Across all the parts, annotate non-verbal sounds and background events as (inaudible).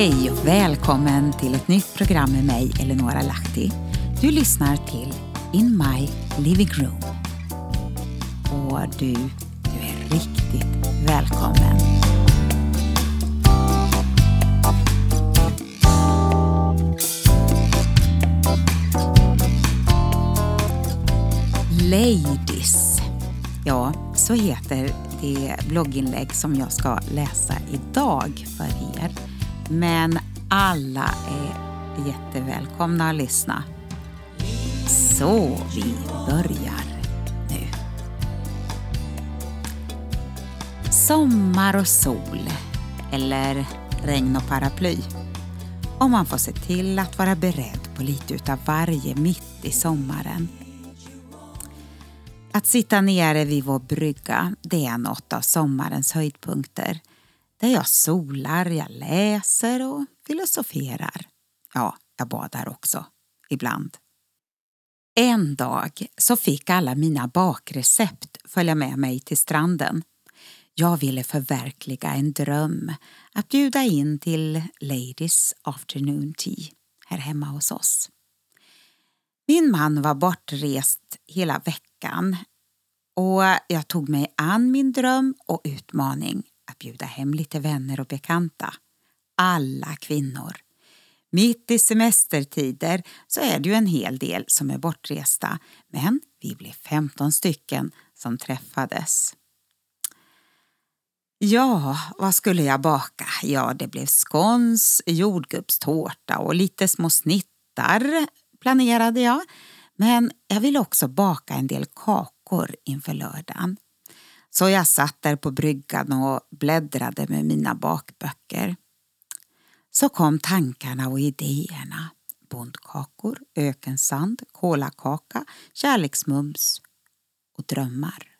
Hej och välkommen till ett nytt program med mig, Eleonora Lahti. Du lyssnar till In My Living Room. Och du, du är riktigt välkommen. Ladies. Ja, så heter det blogginlägg som jag ska läsa idag för er. Men alla är jättevälkomna att lyssna. Så vi börjar nu. Sommar och sol, eller regn och paraply. Om man får se till att vara beredd på lite utav varje mitt i sommaren. Att sitta nere vid vår brygga, det är något av sommarens höjdpunkter. Där jag solar, jag läser och filosoferar. Ja, jag badar också, ibland. En dag så fick alla mina bakrecept följa med mig till stranden. Jag ville förverkliga en dröm att bjuda in till Ladies Afternoon Tea här hemma hos oss. Min man var bortrest hela veckan och jag tog mig an min dröm och utmaning bjuda hem lite vänner och bekanta. Alla kvinnor. Mitt i semestertider så är det ju en hel del som är bortresta men vi blev 15 stycken som träffades. Ja, vad skulle jag baka? Ja, det blev skons, jordgubbstårta och lite små snittar planerade jag. Men jag ville också baka en del kakor inför lördagen. Så jag satt där på bryggan och bläddrade med mina bakböcker. Så kom tankarna och idéerna. Bondkakor, ökensand, kolakaka, kärleksmums och drömmar.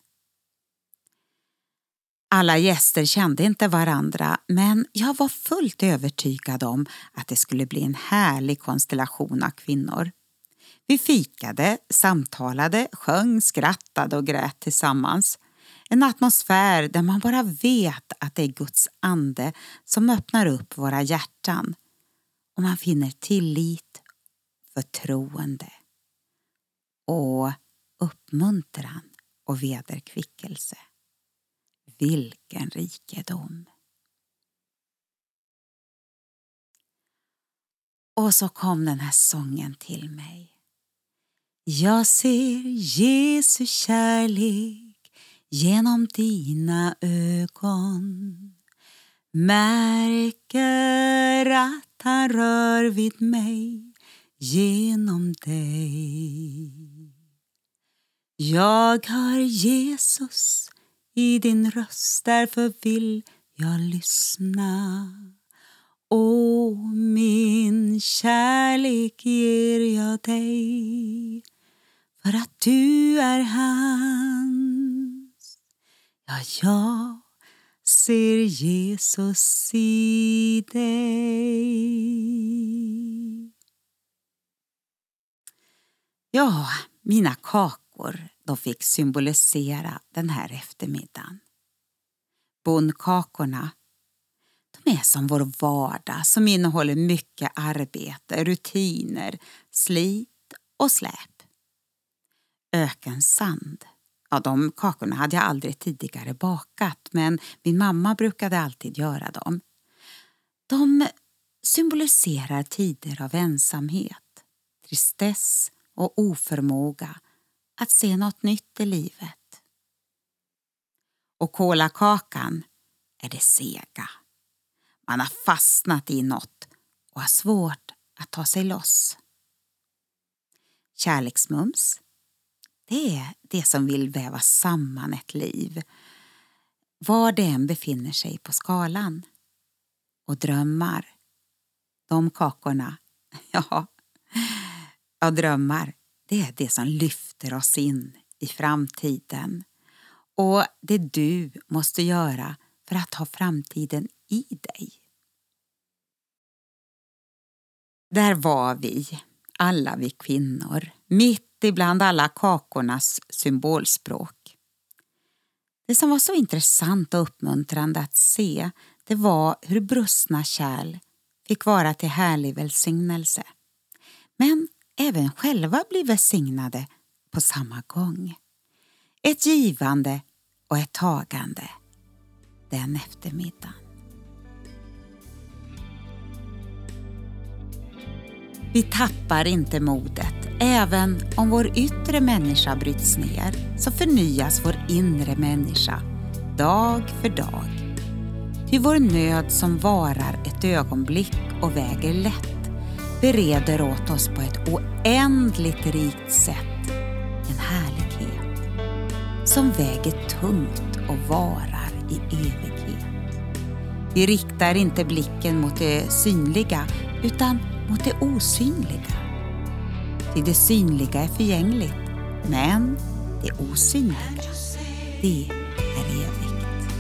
Alla gäster kände inte varandra men jag var fullt övertygad om att det skulle bli en härlig konstellation av kvinnor. Vi fikade, samtalade, sjöng, skrattade och grät tillsammans. En atmosfär där man bara vet att det är Guds ande som öppnar upp våra hjärtan och man finner tillit, förtroende och uppmuntran och vederkvickelse. Vilken rikedom! Och så kom den här sången till mig. Jag ser Jesu kärlek genom dina ögon märker att han rör vid mig genom dig. Jag hör Jesus i din röst, därför vill jag lyssna. O min kärlek ger jag dig för att du är han Ja, jag ser Jesus i dig. Ja, mina kakor de fick symbolisera den här eftermiddagen. Bondkakorna de är som vår vardag som innehåller mycket arbete, rutiner, slit och släp ökensand. Ja, de kakorna hade jag aldrig tidigare bakat men min mamma brukade alltid göra dem. De symboliserar tider av ensamhet, tristess och oförmåga att se något nytt i livet. Och kolakakan är det sega. Man har fastnat i något och har svårt att ta sig loss. Kärleksmums det är det som vill väva samman ett liv var det än befinner sig på skalan. Och drömmar, de kakorna, (laughs) ja, ja drömmar, det är det som lyfter oss in i framtiden. Och det du måste göra för att ha framtiden i dig. Där var vi, alla vi kvinnor, mitt ibland alla kakornas symbolspråk. Det som var så intressant och uppmuntrande att se det var hur brustna kärl fick vara till härlig välsignelse. Men även själva bli välsignade på samma gång. Ett givande och ett tagande den eftermiddagen. Vi tappar inte modet. Även om vår yttre människa bryts ner så förnyas vår inre människa dag för dag. Ty vår nöd som varar ett ögonblick och väger lätt bereder åt oss på ett oändligt rikt sätt en härlighet som väger tungt och varar i evighet. Vi riktar inte blicken mot det synliga utan mot det osynliga. Ty det synliga är förgängligt, men det osynliga, det är evigt.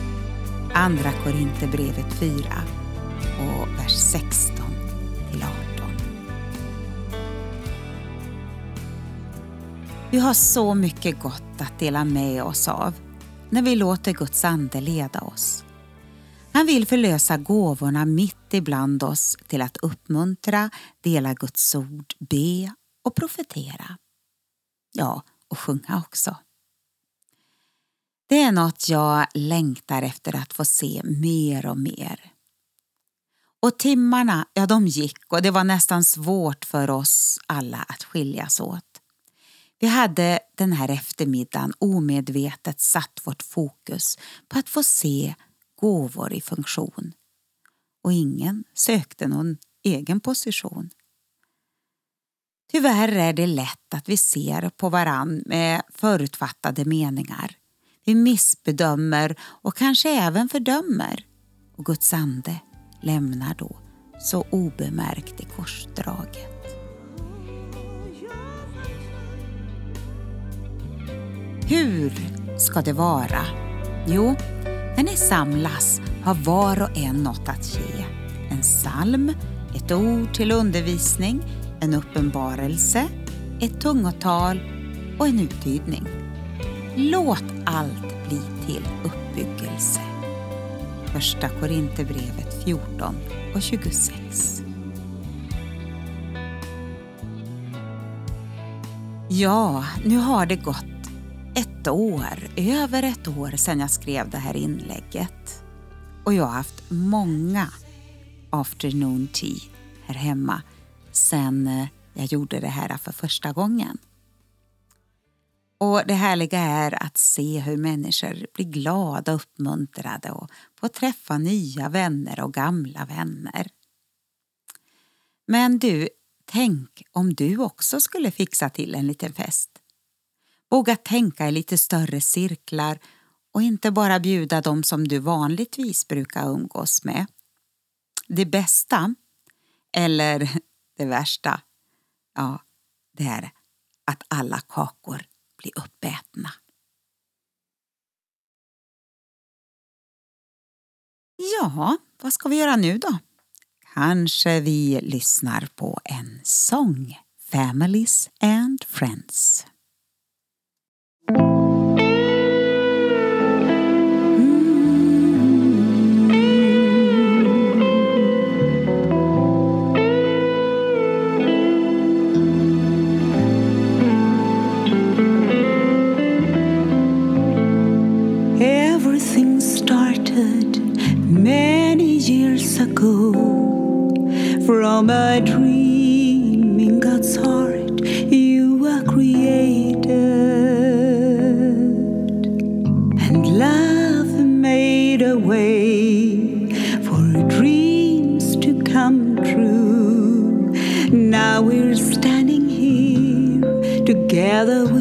Andra Korinthierbrevet 4 och vers 16 till 18. Vi har så mycket gott att dela med oss av när vi låter Guds ande leda oss. Han vill förlösa gåvorna mitt ibland oss till att uppmuntra, dela Guds ord, be och profetera. Ja, och sjunga också. Det är något jag längtar efter att få se mer och mer. Och timmarna, ja de gick och det var nästan svårt för oss alla att skiljas åt. Vi hade den här eftermiddagen omedvetet satt vårt fokus på att få se gåvor i funktion och ingen sökte någon egen position. Tyvärr är det lätt att vi ser på varann med förutfattade meningar. Vi missbedömer och kanske även fördömer och Guds ande lämnar då så obemärkt i korsdraget. Hur ska det vara? Jo, när ni samlas har var och en något att ge. En psalm, ett ord till undervisning, en uppenbarelse, ett tungotal och en uttydning. Låt allt bli till uppbyggelse. Första Korinthierbrevet 14 och 26. Ja, nu har det gått ett år, över ett år sedan jag skrev det här inlägget. Och jag har haft många afternoon tea här hemma sen eh, jag gjorde det här för första gången. Och Det härliga är att se hur människor blir glada och uppmuntrade och får träffa nya vänner och gamla vänner. Men du, tänk om du också skulle fixa till en liten fest. Våga tänka i lite större cirklar och inte bara bjuda dem som du vanligtvis brukar umgås med. Det bästa, eller det värsta, ja, det är att alla kakor blir uppätna. Ja, vad ska vi göra nu då? Kanske vi lyssnar på en sång. Families and Friends. My dreaming God's heart you were created, and love made a way for dreams to come true. Now we're standing here together.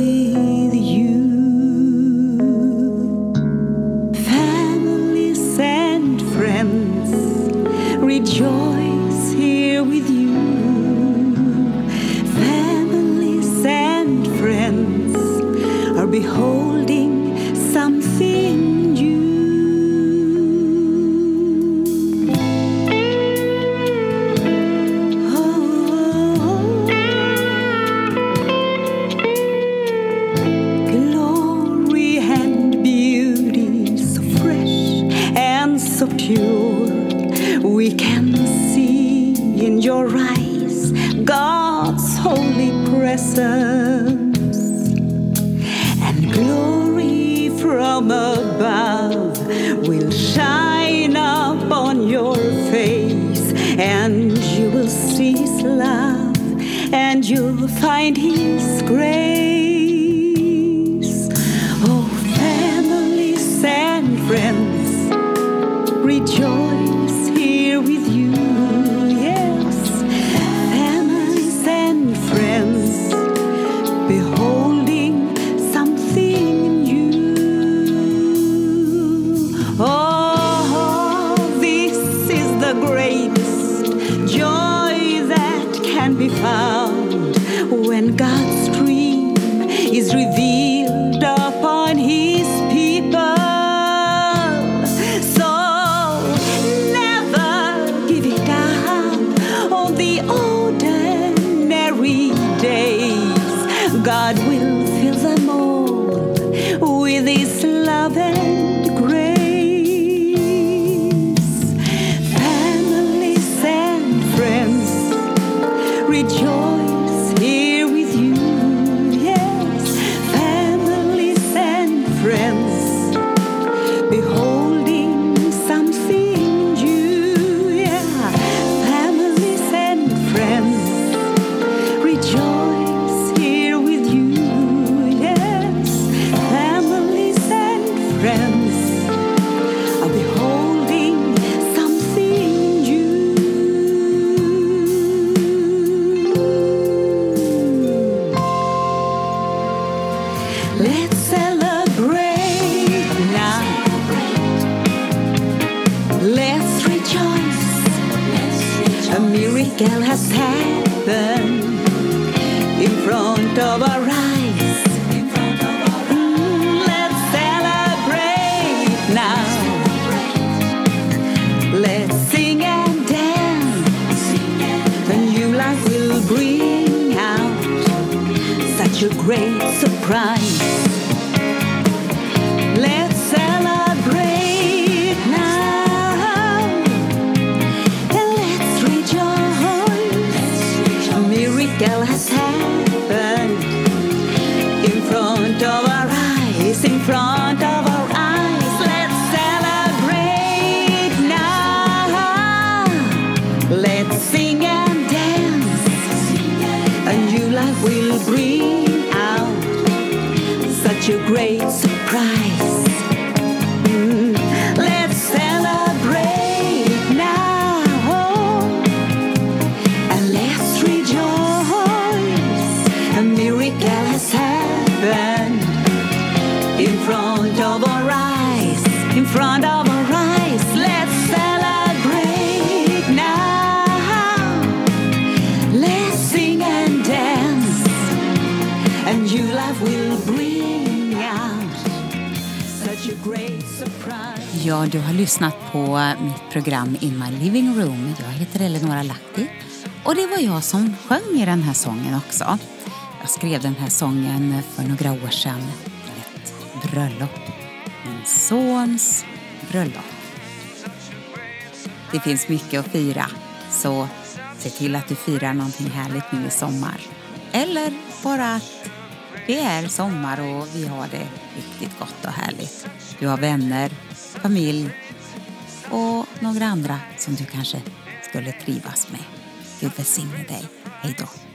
You'll find his grace. Oh families and friends rejoice here with you. Yes families and friends beholding something new. Oh, this is the greatest joy that can be found when God's dream is revealed upon His people. So never give it up on the ordinary days. God will fill them all with His love and grace. Families and friends rejoice great surprise. Great surprise. Mm, Let's celebrate now and let's rejoice. A miracle has happened in front of our eyes, in front of Ja, du har lyssnat på eh, mitt program In My Living Room. Jag heter Eleonora Lahti och det var jag som sjöng i den här sången också. Jag skrev den här sången för några år sedan till ett bröllop. Min sons bröllop. Det finns mycket att fira, så se till att du firar någonting härligt nu i sommar. Eller bara att det är sommar och vi har det riktigt gott och härligt. Du har vänner, familj och några andra som du kanske skulle trivas med. Gud välsigne dig. Hej då.